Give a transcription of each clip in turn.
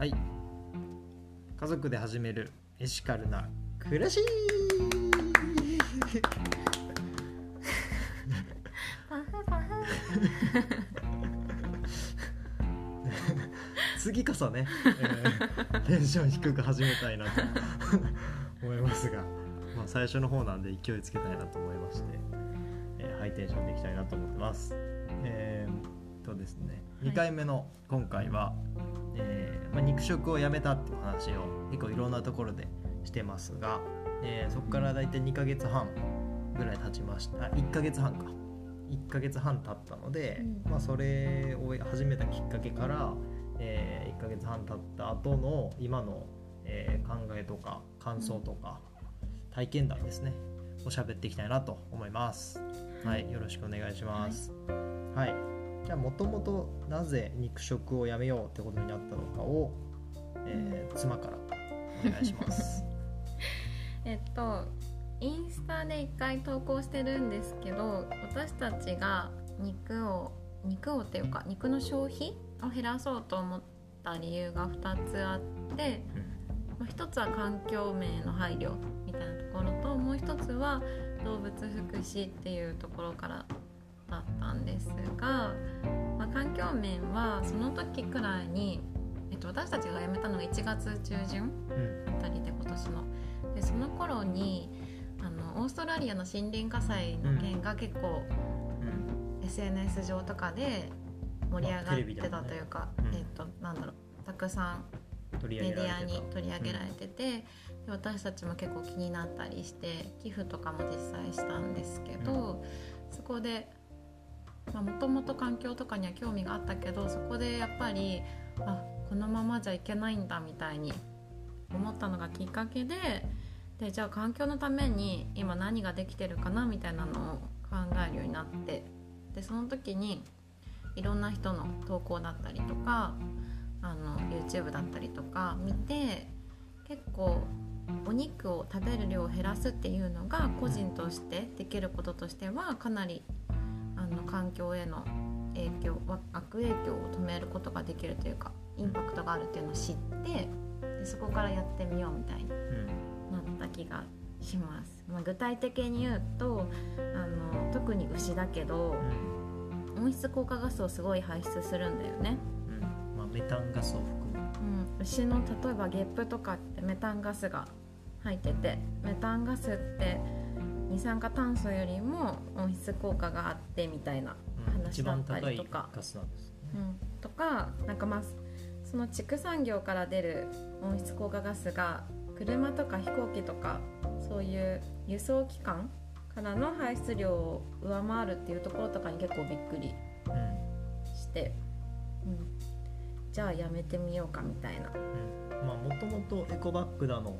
はい。家族で始めるエシカルな暮らし。次こそね、えーテンション低く始めたいなと 思いますが、まあ、最初の方なんで勢いつけたいなと思いまして、えーハイテンションでいきたいなと思ってます。えー、とですねはい。2回目の今回は、えーまあ、肉食をやめたっていう話を結構いろんなところでしてますが、えーそこから大体2ヶ月半ぐらい経ちました。あ1ヶ月半か。1ヶ月半経ったので、うん。まあ、それを始めたきっかけから、え1ヶ月半経った後の今の、えー考えとか感想とか、体験談ですね。を喋っていきたいなと思います。はい、よろしくお願いします。はい、じゃあもともとなぜ肉食をやめようってことになったのかを、えー妻からお願いします。えっとインスタで一回投稿してるんですけど私たちが肉を肉をっていうか肉の消費を減らそうと思った理由が2つあって、まあ、1つは環境面への配慮みたいなところともう1つは動物福祉っていうところからだったんですが、まあ、環境面はその時くらいに、えっと、私たちが辞めたのが1月中旬うんあたりで今年の。でその頃にあのオーストラリアの森林火災の件が結構、うん。SNS 上とかで盛り上がってたというか、うん。えっとなんだろうたくさんメディアに取り上げられてて、で私たちも結構気になったりして寄付とかも実際したんですけど、そこでもともと環境とかには興味があったけどそこでやっぱりあこのままじゃいけないんだみたいに思ったのがきっかけででじゃあ環境のために今何ができてるかなみたいなのを考えるようになってでその時にいろんな人の投稿だったりとかあの YouTube だったりとか見て結構お肉を食べる量を減らすっていうのが個人としてできることとしてはかなりあの環境への影響わ悪影響を止めることができるというかインパクトがあるっていうのを知ってでそこからやってみようみたいにうんなった気がします、まあ、具体的に言うとあの特に牛だけど温室効果ガスをすごい排出するんだよね、うんうん。まあ、メタンガスを含む。うん、牛の例えばゲップとかってメタンガスが入っててメタンガスって二酸化炭素よりも温室効果があってみたいな、話だったりとか。うん、とかなんかまあその畜産業から出る温室効果ガスが車とか飛行機とかそういう輸送機関からの排出量を上回るっていうところとかに結構びっくりして、うん、じゃあやめてみようかみたいな。うん。まあもともとエコバッグだの、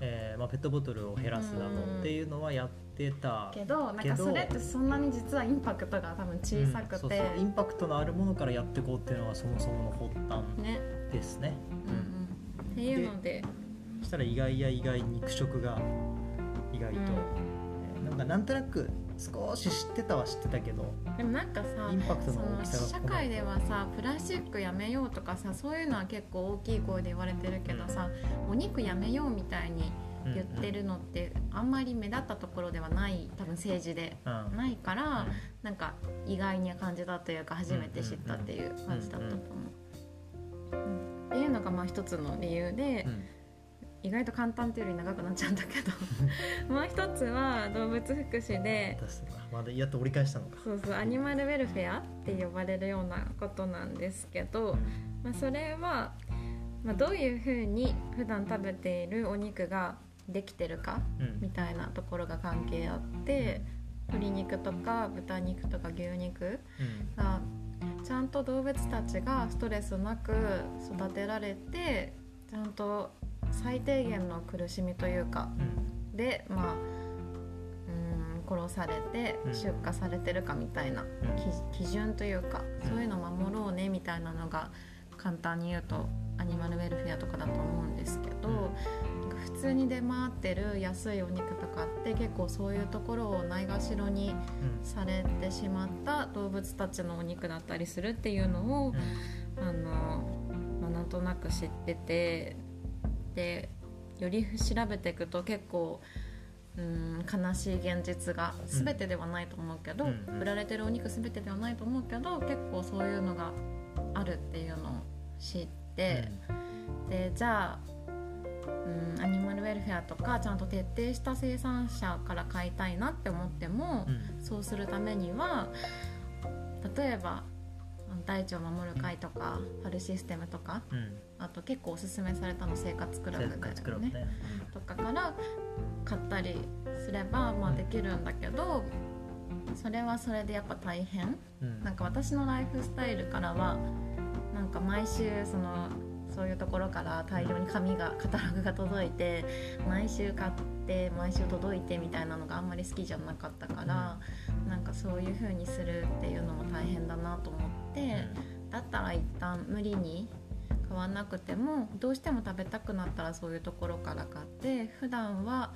えーまあ、ペットボトルを減らすだのっていうのはやってたけどなんかそれってそんなに実はインパクトが多分小さくて、うんそうそうインパクトのあるものからやっていこうっていうのがそもそもの発端ね、ですね。うんうん、っていうのでそしたら意外や意外肉食が意外と、うん。えーなんかなんとなく少し知ってたは知ってたけどでもなんかさインパクトそのの大きさが社会ではさプラスチックやめようとかさそういうのは結構大きい声で言われてるけどさ、お肉やめようみたいに言ってるのってあんまり目立ったところではない多分政治でうん。うんないから、なんか意外に感じたというか初めて知ったっていう感じだったと思う。うん。っていうのがまあ一つの理由で、うん意外と簡単っていうより長くなっちゃうんだけど。もう一つは動物福祉で。まだやっと折り返したのか。そうそうアニマルウェルフェアって呼ばれるようなことなんですけど、まあ、それは、まあ、どういうふうに普段食べているお肉ができてるかうん。みたいなところが関係あって鶏肉とか豚肉とか牛肉うん。がちゃんと動物たちがストレスなく育てられてちゃんと最低限の苦しみというかうん。でまあうーん殺されてうん。出荷されてるかみたいな基基準というかうん。そういうの守ろうねみたいなのが簡単に言うとアニマルウェルフェアとかだと思うんですけど、普通に出回ってる安いお肉とかって結構そういうところをないがしろにうん。されてしまった動物たちのお肉だったりするっていうのを、あの学なんとなく知っててでより調べていくと結構うん悲しい現実が全てではないと思うけど、うんうん。売られてるお肉全てではないと思うけど結構そういうのがあるっていうのを知って、でじゃあうんアニマルウェルフェアとかちゃんと徹底した生産者から買いたいなって思っても、うん。そうするためには例えば大地を守る会とかファルシステムとかうんあと結構おすすめされたの生活クラブ生だよねね。とかから買ったりすればまあうん。できるんだけど、それはそれでやっぱ大変。うん。なんか私のライフスタイルからはなんか毎週そのそういうところから大量に紙がカタログが届いて毎週買って毎週届いてみたいなのがあんまり好きじゃなかったから、なんかそういう風にするっていうのも大変だなと思って、だったら一旦無理に買わなくてもどうしても食べたくなったらそういうところから買って普段は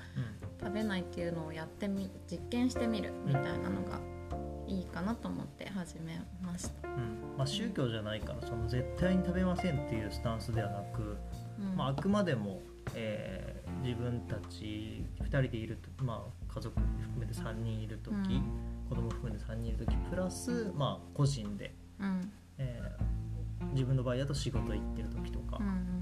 食べないっていうのをやってみ実験してみるみたいなのがいいかなと思って始めました。うん。うんまあ、宗教じゃないからその絶対に食べませんっていうスタンスではなく、うん。まあ、あくまでも、えー自分たち2人でいると、まあ、家族含めて3人いる時、うん。子供含めて3人いる時プラス、まあ、個人で、うん。えー自分の場合だと仕事行ってる時とか。うん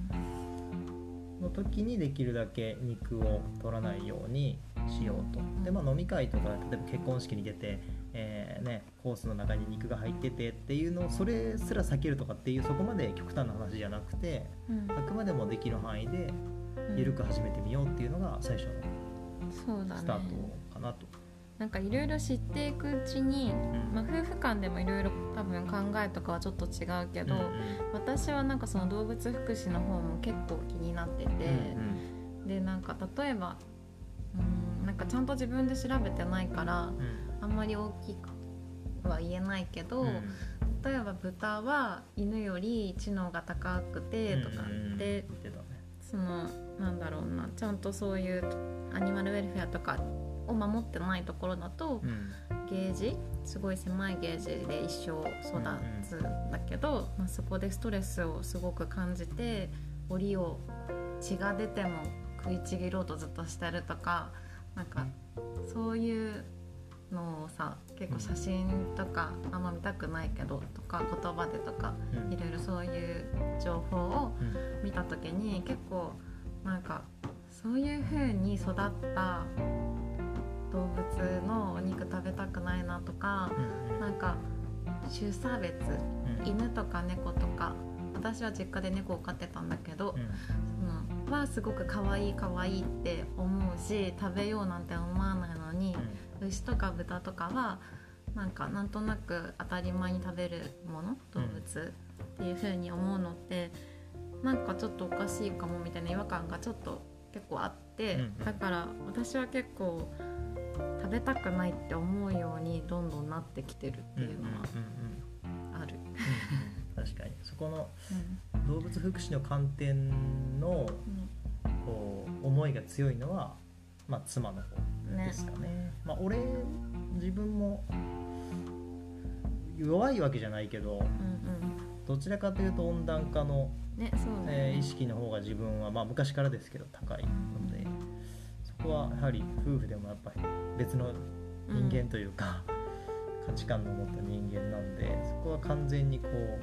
の時にできるだけ肉を取らないようにしようと。でまあ、飲み会とか例えば結婚式に出て、えーね、コースの中に肉が入っててっていうのをそれすら避けるとかっていうそこまで極端な話じゃなくてうん。あくまでもできる範囲でうん緩く始めてみようっていうのが最初のスターねトかなと。なんかいろいろ知っていくうちに、うん。まあ、夫婦間でもいろいろ多分考えとかはちょっと違うけど、うん私はなんかその動物福祉の方も結構気になってて、うんでなんか例えばうんなんかちゃんと自分で調べてないからうん。あんまり大きくは言えないけど、うん。例えば豚は犬より知能が高くてとかってそのなんだろうなちゃんとそういうアニマルウェルフェアとかを守ってないところだとうんゲージすごい狭いゲージで一生育つんだけど、まあ、そこでストレスをすごく感じて檻を血が出ても食いちぎろうとずっとしてるとかなんかそういうのをさ結構写真とかあんま見たくないけどとか言葉でとかうん。いろいろそういう情報をうん。見た時に結構なんかそういう風に育った動物のお肉食べたくないなとかうんなんか種差別うん。犬とか猫とか私は実家で猫を飼ってたんだけど、うん。はすごく可愛い可愛いって思うし食べようなんて思わないのに牛とか豚とかはなんかなんとなく当たり前に食べるもの動物っていう風に思うのってなんかちょっとおかしいかもみたいな違和感がちょっと結構あって、うん。だから私は結構食べたくないって思うようにどんどんなってきてるっていうのはある。確かにそこの動物福祉の観点のこう思いが強いのは、まあ、妻の方ですかね。まあ、俺自分も弱いわけじゃないけどうんうんどちらかというと温暖化の、ねねえー意識の方が自分は、まあ、昔からですけど高いこはやはり夫婦でもやっぱり別の人間というか、価値観の持った人間なんでそこは完全にこう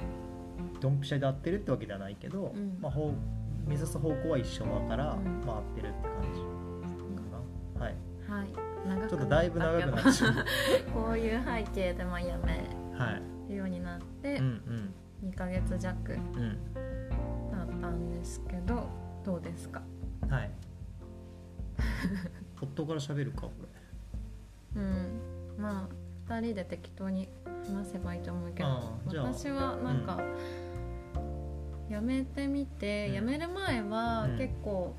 ドンピシャで合ってるってわけではないけど、うん。まあ、方目指す方向は一緒だから、うん。まあ合ってるって感じかな。はい、はい。ちょっとだいぶ長くなっちゃう。こういう背景でまあやめはい、るようになってうん2ヶ月弱うんうん。だったんですけどどうですか？はい。夫から喋るかこうん。まあ2人で適当に話せばいいと思うけど私はなんか、やめてみて、うん。やめる前はうん。結構、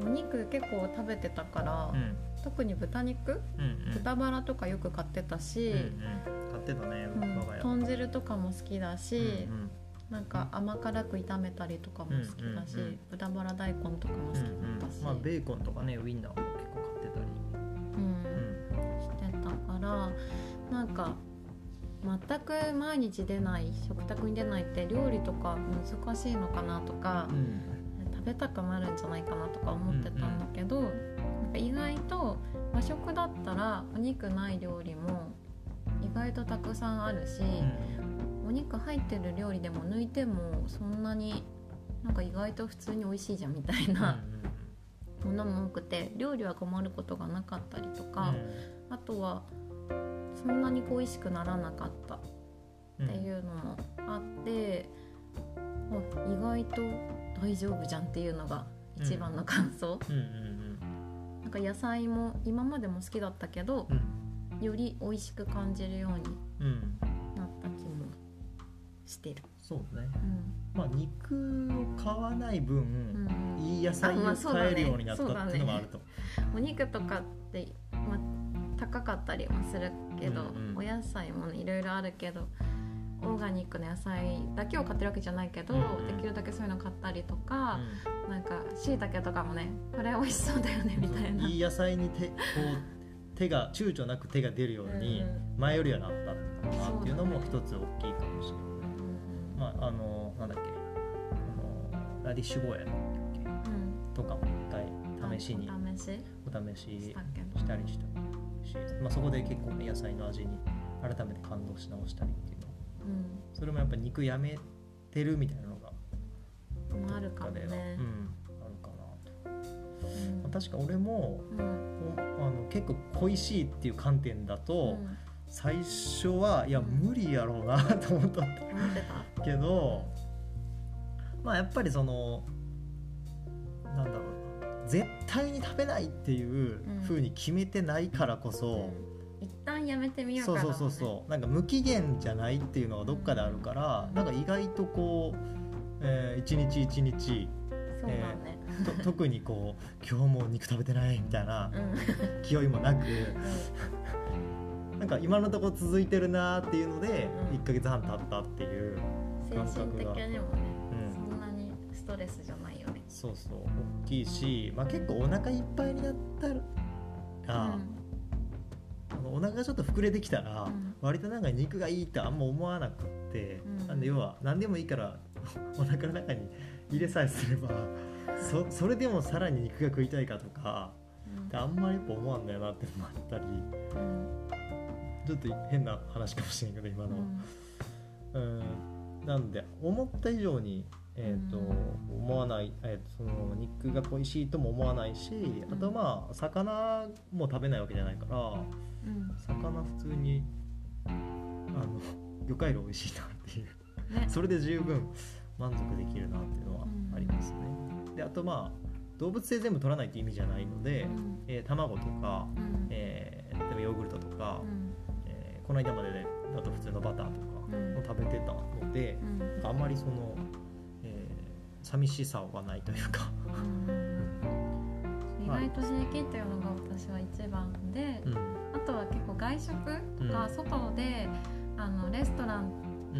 お肉結構食べてたから、れ。うん。特に豚肉うんうん。豚バラとかよく買ってたし、うんうん、買ってたね、うん我が家。豚汁とかも好きだし、うんなんか甘辛く炒めたりとかも好きだし、うんうんうん豚バラ大根とかも好きだうんったし、うん、まあベーコンとかねウインナーも結構買ってたり。うん。してたからなんか全く毎日出ない食卓に出ないって料理とか難しいのかなとか、うん。食べたくなるんじゃないかなとか思ってたんだけど、なんか意外と和食だったらお肉ない料理も意外とたくさんあるし、お肉入ってる料理でも抜いてもそんなになんか意外と普通に美味しいじゃんみたいなものも多くて料理は困ることがなかったりとか、あとはそんなに恋しくならなかったっていうのもあって、あ意外と大丈夫じゃんっていうのが一番の感想、うんうんなんか野菜も今までも好きだったけどうん。うんより美味しく感じるようにしてる、そうね。うん。まあ肉を買わない分、うん。いい野菜を買えるようになったっていうのもあると、お肉とかって、まあ、高かったりもするけど、うんうんお野菜もねいろいろあるけどオーガニックの野菜だけを買ってるわけじゃないけど、うんうん。できるだけそういうの買ったりとか、うなんかしいたけとかもねこれ美味しそうだよねんみたいな。いい野菜に手こう手が躊躇なく手が出るようにうん前よりはなったかなっていうのも一つ大きいかもしれない、うんまああのなんだっけあのラディッシュゴーヤとかも一回試しにお試し？ししたりしたし、まあ、そこで結構ね野菜の味に改めて感動し直したりっていうの。うん。それもやっぱ肉やめてるみたいなのがもあるかもね。うん、あるかなと、うん。まあ、確か俺もうん。おあの結構恋しいっていう観点だと、うん。最初はいや無理やろうなと思った。思ってた？けどまあやっぱりそのなんだろうな絶対に食べないっていう風に決めてないからこそ、うん。一旦やめてみようそうかそうそうそう。なんか無期限じゃないっていうのがどっかであるから、うんなんか意外とこう、えー一日一日そうだね、と 特にこう今日も肉食べてないみたいなうん。気負いもなくなんか今のところ続いてるなーっていうのでうん。1ヶ月半経ったっていう、精神的にもね、うん、そんなにストレスじゃないよね。そうそう大きいし、まあ、結構お腹いっぱいになったら、あのお腹がちょっと膨れてきたら、うん。割となんか肉がいいってあんま思わなくって、うん。なんで要は何でもいいから お腹の中に入れさえすればそそれでもさらに肉が食いたいかとかあんまりやっぱ思わんだよなってのもあったりうん。ちょっと変な話かもしれんけど今のは。うんなんで思った以上に、えーとうん。思わない、えーとその肉が恋しいとも思わないしあとまあ魚も食べないわけじゃないからうん。魚普通にあの魚介類美味しいなっていう。ね。それで十分満足できるなっていうのはありますね。であとまあ動物性全部取らないって意味じゃないので、うん。えー卵とか、うん。えー例えばヨーグルトとか、うん。えーこの間まででだと普通のバターとかうんを食べてたので、うん。あんまりその、えー寂しさはないというか、意外と刺激っていうのが私は一番で、うん。あとは結構外食とかうん。外で、あのレストラン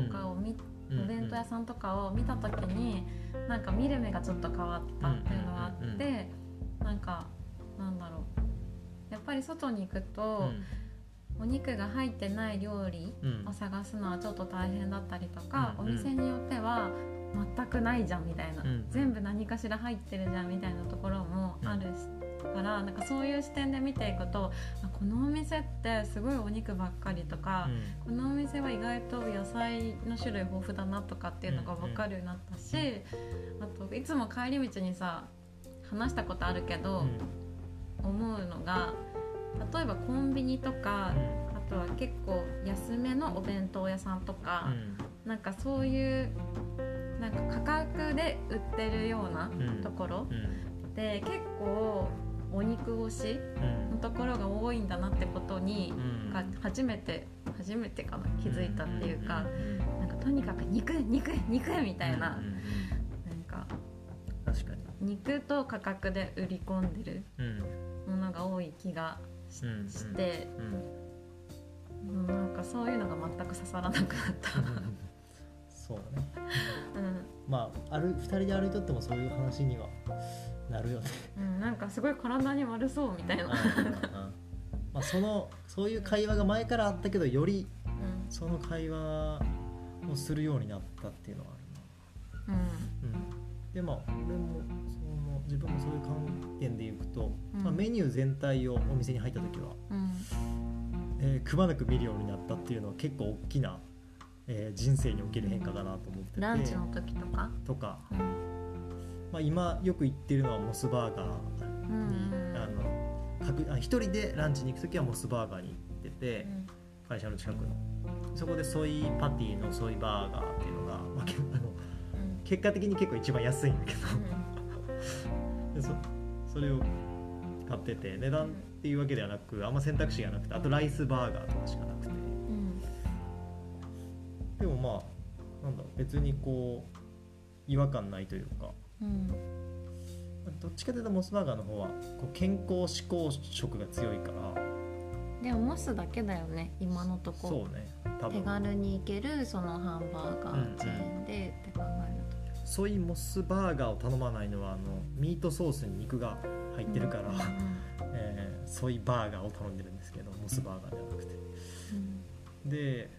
とかを見、うん。お弁当屋さんとかを見た時になんか見る目がちょっと変わったっていうのがあって、うん。うん。うんなんかなんだろう。やっぱり外に行くうと、んお肉が入ってない料理うん。を探すのはちょっと大変だったりとか、うんうん。お店によっては全くないじゃんみたいな、うん全部何かしら入ってるじゃんみたいなところもあるしから、なんかそういう視点で見ていくとあこのお店ってすごいお肉ばっかりとか、このお店は意外と野菜の種類豊富だなとかっていうのが分かるようになったし、あといつも帰り道にさ話したことあるけど、思うのが例えばコンビニとか、あとは結構安めのお弁当屋さんとか、なんかそういうなんか価格で売ってるようなところで結構お肉推しのところが多いんだなってことに、が初めて初めてかな気づいたっていうか、なんかとにかく肉肉肉みたいな、なんか確かに。肉と価格で売り込んでるうん。ものが多い気がし,、うんて、うんなん。かそういうのが全く刺さらなくなった。そうね。うん。まあある二人で歩いとってもそういう話にはなるよね。うん、なんかすごい体に悪そうみたいな、うん。うん。うん。まあそのそういう会話が前からあったけどよりうん。その会話をするようになったっていうのはあるな。うん、でまあ俺もその自分もそういう観点でいくと、うん。まあ、メニュー全体をお店に入った時は、うん。えーくまなく見るようになったっていうのは結構大きな、えー人生における変化かなと思ってて。ランチの時とか？とか、うん。まあ、今よく行ってるのはモスバーガーうんに、うん。あの一人でランチに行く時はモスバーガーに行ってて、会社の近くの。そこでソイパティのソイバーガーっていうのが、まあ、けあのうん。結果的に結構一番安いんだけどでそそれを買ってて値段っていうわけではなくあんま選択肢がなくてあとライスバーガーとかしかなくて。うん。でもまあなんだろう別にこう違和感ないというか。うん。どっちかというとモスバーガーの方はこう健康志向色が強いから。でもモスだけだよね今のとこ。そうね多手分軽に行けるそのハンバーガーチェーンでって考えるとソイモスバーガーを頼まないのはあのミートソースに肉が入ってるから、うん えーソイバーガーを頼んでるんですけどモスバーガーではなくて。で、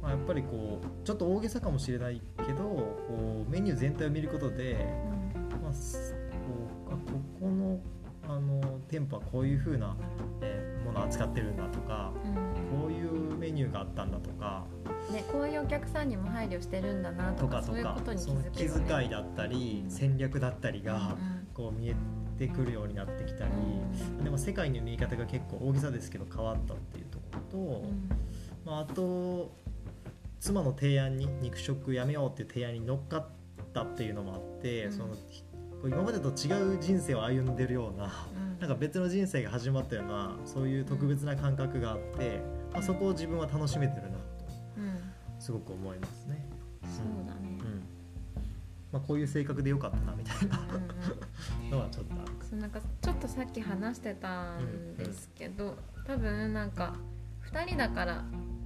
まあ、やっぱりこうちょっと大げさかもしれないけどこうメニュー全体を見ることで、まあ、すこうあここのあの店舗はこういう風な、えーものを扱ってるんだとかこういうメニューがあったんだとかね、こういうお客さんにも配慮してるんだなとかとかそういうことに気その気づね遣いだったりうん。戦略だったりがうんこう見えてくるようになってきたりうん。でも世界の見え方が結構大げさですけど変わったっていうところと、うん。まあ、あと妻の提案に肉食やめようっていう提案に乗っかったっていうのもあって、うん。その今までと違う人生を歩んでるようなうんなんか別の人生が始まったようなそういう特別な感覚があって、まあ、そこを自分は楽しめてるなとうん。すごく思いますね。そうだね。うん。まあ、こういう性格でよかったなみたいな。のはちょっとある。そうなんかちょっとさっき話してたんですけど、多分なんか2人だから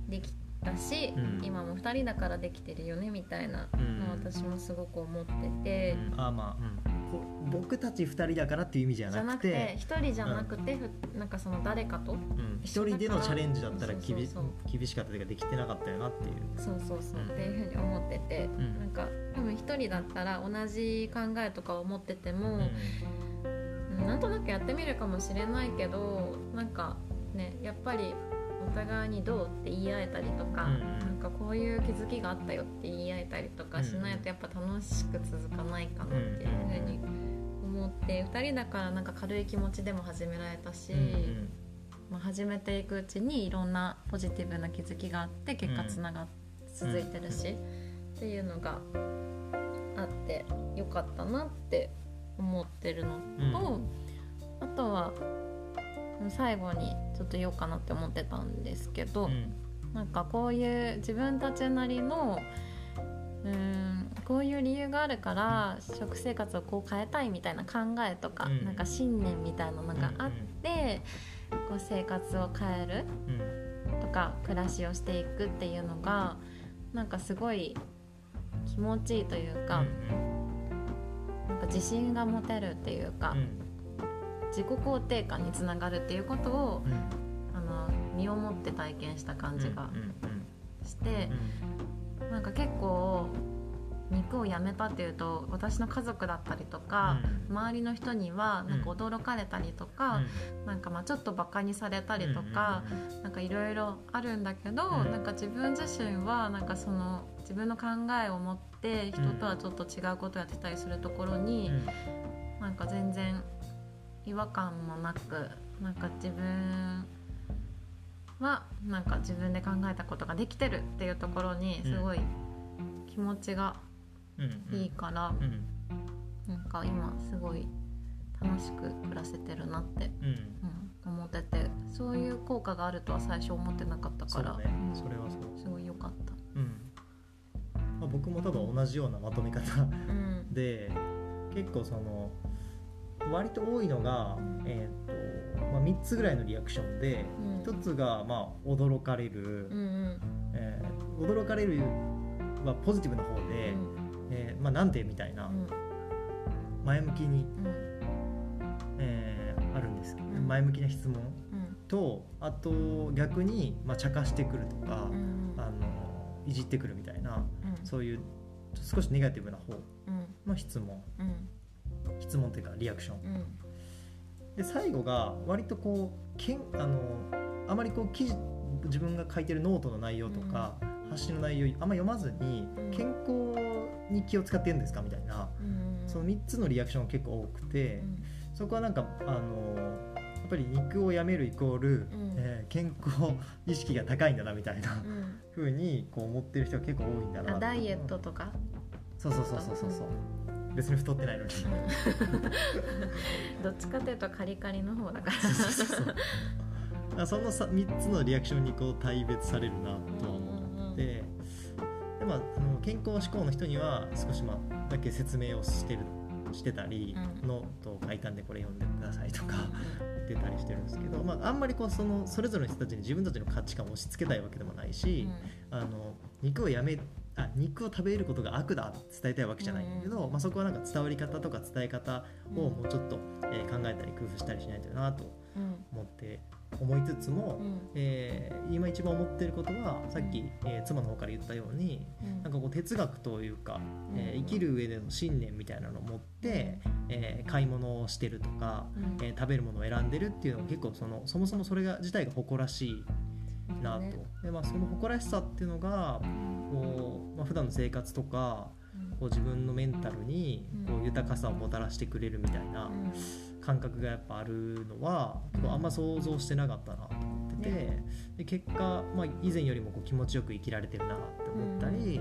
できたし、うん。今も2人だからできてるよねみたいなうん。のを私もすごく思ってて、うん。あまあ、うん。こ僕たち2人だからっていう意味じゃなくて。なくて1人じゃなくて、ふなんかその誰かと。うん。一人でのチャレンジだったら厳しかったという。かできてなかったよなっていう。そうそうそう、うん。っていうふうに思ってて、ん。なんか多分1人だったら同じ考えとかを持ってても、うん。なんとなくやってみるかもしれないけどなんかねやっぱりお互いにどうって言い合えたりとか、うんうん。なんかこういうきがあったよって言い合えたりとかしないとやっぱ楽しく続かないかなっていうふうに思って2人だからなんか軽い気持ちでも始められたし、まあ、始めていくうちにいろんなポジティブな気づきがあって結果つながっ続いてるし、っていうのがあってよかったなって思ってるのと、あとは最後にちょっと言おうかなって思ってたんですけど、うんなんかこういう自分たちなりのうーんこういう理由があるから食生活をこう変えたいみたいな考えとか、うん。なんか信念みたいなのがあって、こう生活を変えるうんとか暮らしをしていくっていうのがなんかすごい気持ちいいというか、なんか自信が持てるっていうか、自己肯定感につながるっていうことをうん身をもって体験した感じがうんして、なんか結構肉をやめたっていうと私の家族だったりとか、周りの人にはなんか驚かれたりとか、なんかまあちょっとバカにされたりとか、なんかいろいろあるんだけど、うん。なんか自分自身はなんかその自分の考えを持って人とはちょっと違うことをやってたりするところに、なんか全然違和感もなくなんか自分はなんか自分で考えたことができてるっていうところにすごい気持ちがいいから、なんか今すごい楽しく暮らせてるなって、うん、思っててそういう効果があるとは最初思ってなかったから、それはそう。すごい良かった。うん。まあ、僕も多分同じようなまとめ方うん。で結構その割と多いのが、えーとまあ、3つぐらいのリアクションでうん1つがまあ驚かれる、うんうん。えー驚かれるはポジティブな方で、えーまあ、なんでみたいなうん。前向きに、うん。えーあるんです前向きな質問うん。とあと逆に、まあ、茶化してくるとか、うんいじってくるみたいなうん。そういう少しネガティブな方うん。の質問。うん。質問というかリアクション。うん。で最後が割とこうけんあのあまりこう記事自分が書いてるノートの内容とか、発信の内容あんま読まずに、うん。健康に気を使ってるんですかみたいな、うん。その3つのリアクションが結構多くて、そこはなんかあのやっぱり肉をやめるイコール、ん。えー健康意識が高いんだなみたいなうん。風にこう思ってる人が結構多いんだなあダイエットとか？そうそうそうそうそうそう。別に太ってないのに。どっちかというとカリカリの方だからそのさ3つのリアクションにこう対別されるなとは思ってで、まあ、あの健康志向の人には少しまあだけ説明をしてるしてたり、うん。ノートを書いたんでこれ読んでくださいとか言ってたりしてるんですけど、まあ、あんまりこうそのそれぞれの人たちに自分たちの価値観を押し付けたいわけでもないし、あの肉をやめあ肉を食べることが悪だって伝えたいわけじゃないんだけど、うん。まあ、そこはなんか伝わり方とか伝え方をもうちょっと、えー考えたり工夫したりしないとなとうん。思って思いつつも、うん。えー今一番思ってることはさっき、えー妻の方から言ったようにうん。なんかこう哲学というか、えーうん生きる上での信念みたいなのを持って、えー買い物をしてるとか、うん。えー食べるものを選んでるっていうのが結構そのそもそもそれが自体が誇らしいなと、ね。でまあ、その誇らしさっていうのがこう、まあ普段の生活とかこう自分のメンタルにこう豊かさをもたらしてくれるみたいな感覚がやっぱあるのはあんま想像してなかったなと思ってて、で結果、まあ、以前よりもこう気持ちよく生きられてるなって思ったり、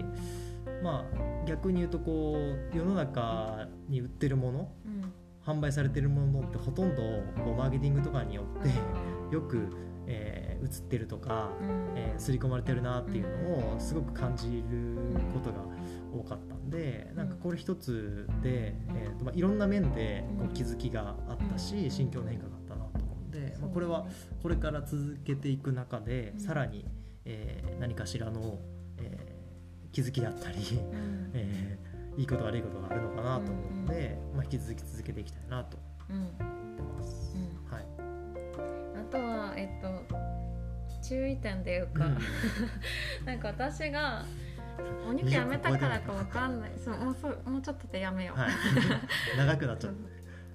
まあ逆に言うとこう世の中に売ってるものうん。販売されてるものってほとんどこうマーケティングとかによってよく、えー映ってるとか、うん。えー刷り込まれてるなっていうのをすごく感じることが多かったんでなんかこれ一つで、えーとまあ、いろんな面でこう気づきがあったし心境の変化があったなと思うんで、まあ、これはこれから続けていく中でうん。さらに、えー何かしらの、えー気づきだったり、うん。えーいいこと悪いことがあるのかなと思うので、まあ、引き続き続けていきたいなとうん思ってます。うん。はいあとはえっと注意点でいうか、なんか私がお肉やめたからかわかんない。そうもうそうもうちょっとでやめよう、はい、長くなっちゃう。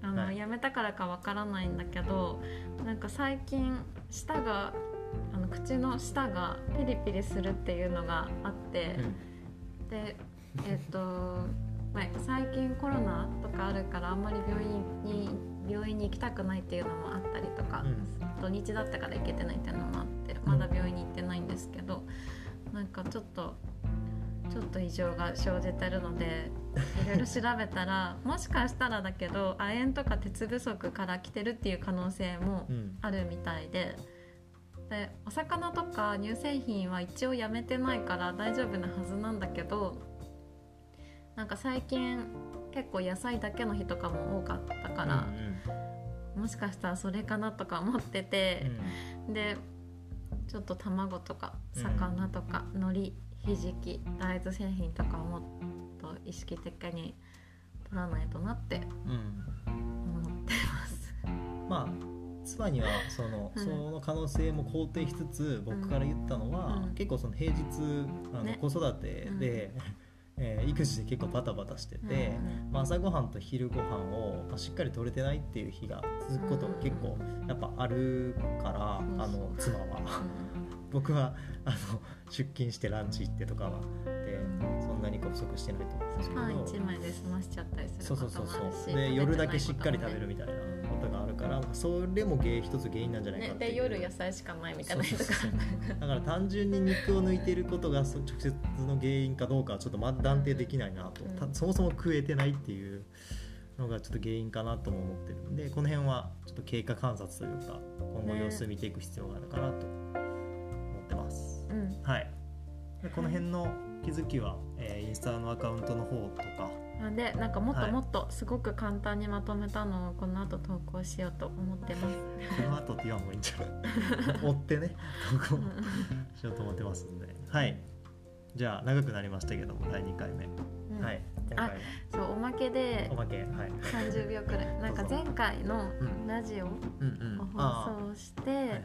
あの、はい。やめたからかわからないんだけどなんか最近舌があの口の舌がピリピリするっていうのがあって、でえっ、と、まあ、最近コロナとかあるからあんまり病院に病院に行きたくないっていうのもあったりとか、うん。土日だったから行けてないっていうのもあってまだ病院に行ってないんですけど、なんかちょっとちょっと異常が生じてるのでいろいろ調べたら もしかしたらだけど亜鉛とか鉄不足から来てるっていう可能性もうん。あるみたいで。でお魚とか乳製品は一応やめてないから大丈夫なはずなんだけどなんか最近結構野菜だけの日とかも多かったから、もしかしたらそれかなとか思ってて、でちょっと卵とかうん魚とか、海苔ひじき大豆製品とかをもっと意識的に取らないとなってうんうん思ってます。まあ妻にはその,、うん。その可能性も肯定しつつ僕から言ったのは、うん。結構その平日あの、ね。子育てで、えー育児で結構バタバタしてて、うんまあ、朝ごはんと昼ごはんを、まあ、しっかり取れてないっていう日が続くことが結構やっぱあるから、うんあの妻は。僕はあの出勤してランチ行ってとかはでそんなにこう不足してないと思うんですけど、パン一枚で済ましちゃったりすそうるそうそうそうもあるしで夜だけしっかり食べるるみたいなことがあるからそれも原因一つ原因なんじゃないかねっていう。で夜野菜しかないみたいな人そうそうがそうだから単純に肉を抜いていることがそ直接の原因かどうかはちょっとまだ断定できないなと、うん。たそもそも食えてないっていうのがちょっと原因かなとも思ってるんでこの辺はちょっと経過観察というか今後様子見ていく必要があるかなと。うん。はい。でこの辺の気づきは、えーインスタのアカウントの方とか。なんでなんかもっはい。ともっとすごく簡単にまとめたのをこの後投稿しようと思ってます。この後って言わんもいいんじゃない 追ってね投稿しようと思ってますんで。はいじゃあ長くなりましたけども第2回目、うん。はい今回。そうおまけでおまけはい。30秒くらい。なんか前回のうん。ラジオをうんうん。放送して、はいはい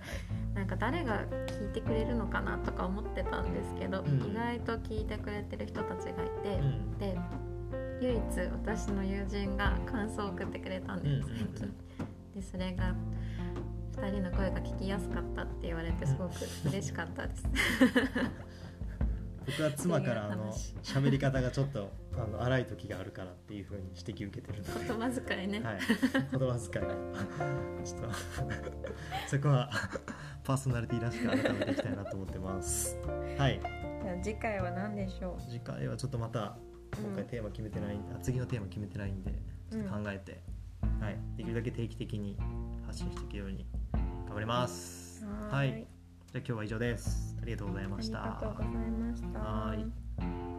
なんか誰が聞いてくれるのかなとか思ってたんですけど、うん。意外と聞いてくれてる人たちがいて、うん。で唯一私の友人が感想を送ってくれたんです、うんうんうん。最 近でそれが2人の声が聞きやすかったって言われてすごく嬉しかったです、僕は妻からあの喋り方がちょっとあの荒い時があるからっていうふうに指摘受けてるので。言葉遣いね、はい、言葉遣い。ちょっと そこはパーソナリティらしく改めていきたいなと思ってます。はい。じゃあ次回は何でしょ次回はちょっとまた今回テーマ決めてないんで、あ次のテーマ決めてないんでちょっと考えて、はい、できるだけ定期的に発信していけるように頑張ります。うはい。じゃあ今日は以上ですありがとうございました。ありがとうございました。はい。